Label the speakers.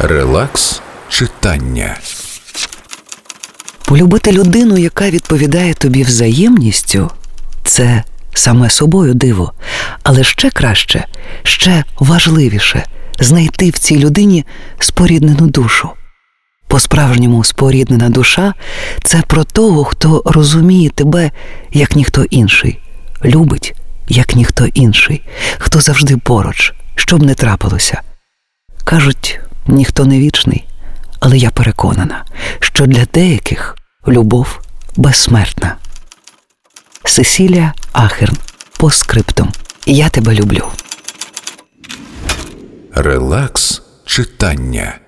Speaker 1: Релакс читання.
Speaker 2: Полюбити людину, яка відповідає тобі взаємністю, це саме собою диво, але ще краще, ще важливіше знайти в цій людині споріднену душу. По-справжньому споріднена душа це про того, хто розуміє тебе як ніхто інший, любить як ніхто інший, хто завжди поруч, що б не трапилося. Кажуть, ніхто не вічний, але я переконана, що для деяких любов безсмертна. Сесілія Ахерн Постскриптум. Я тебе люблю.
Speaker 1: Релакс читання.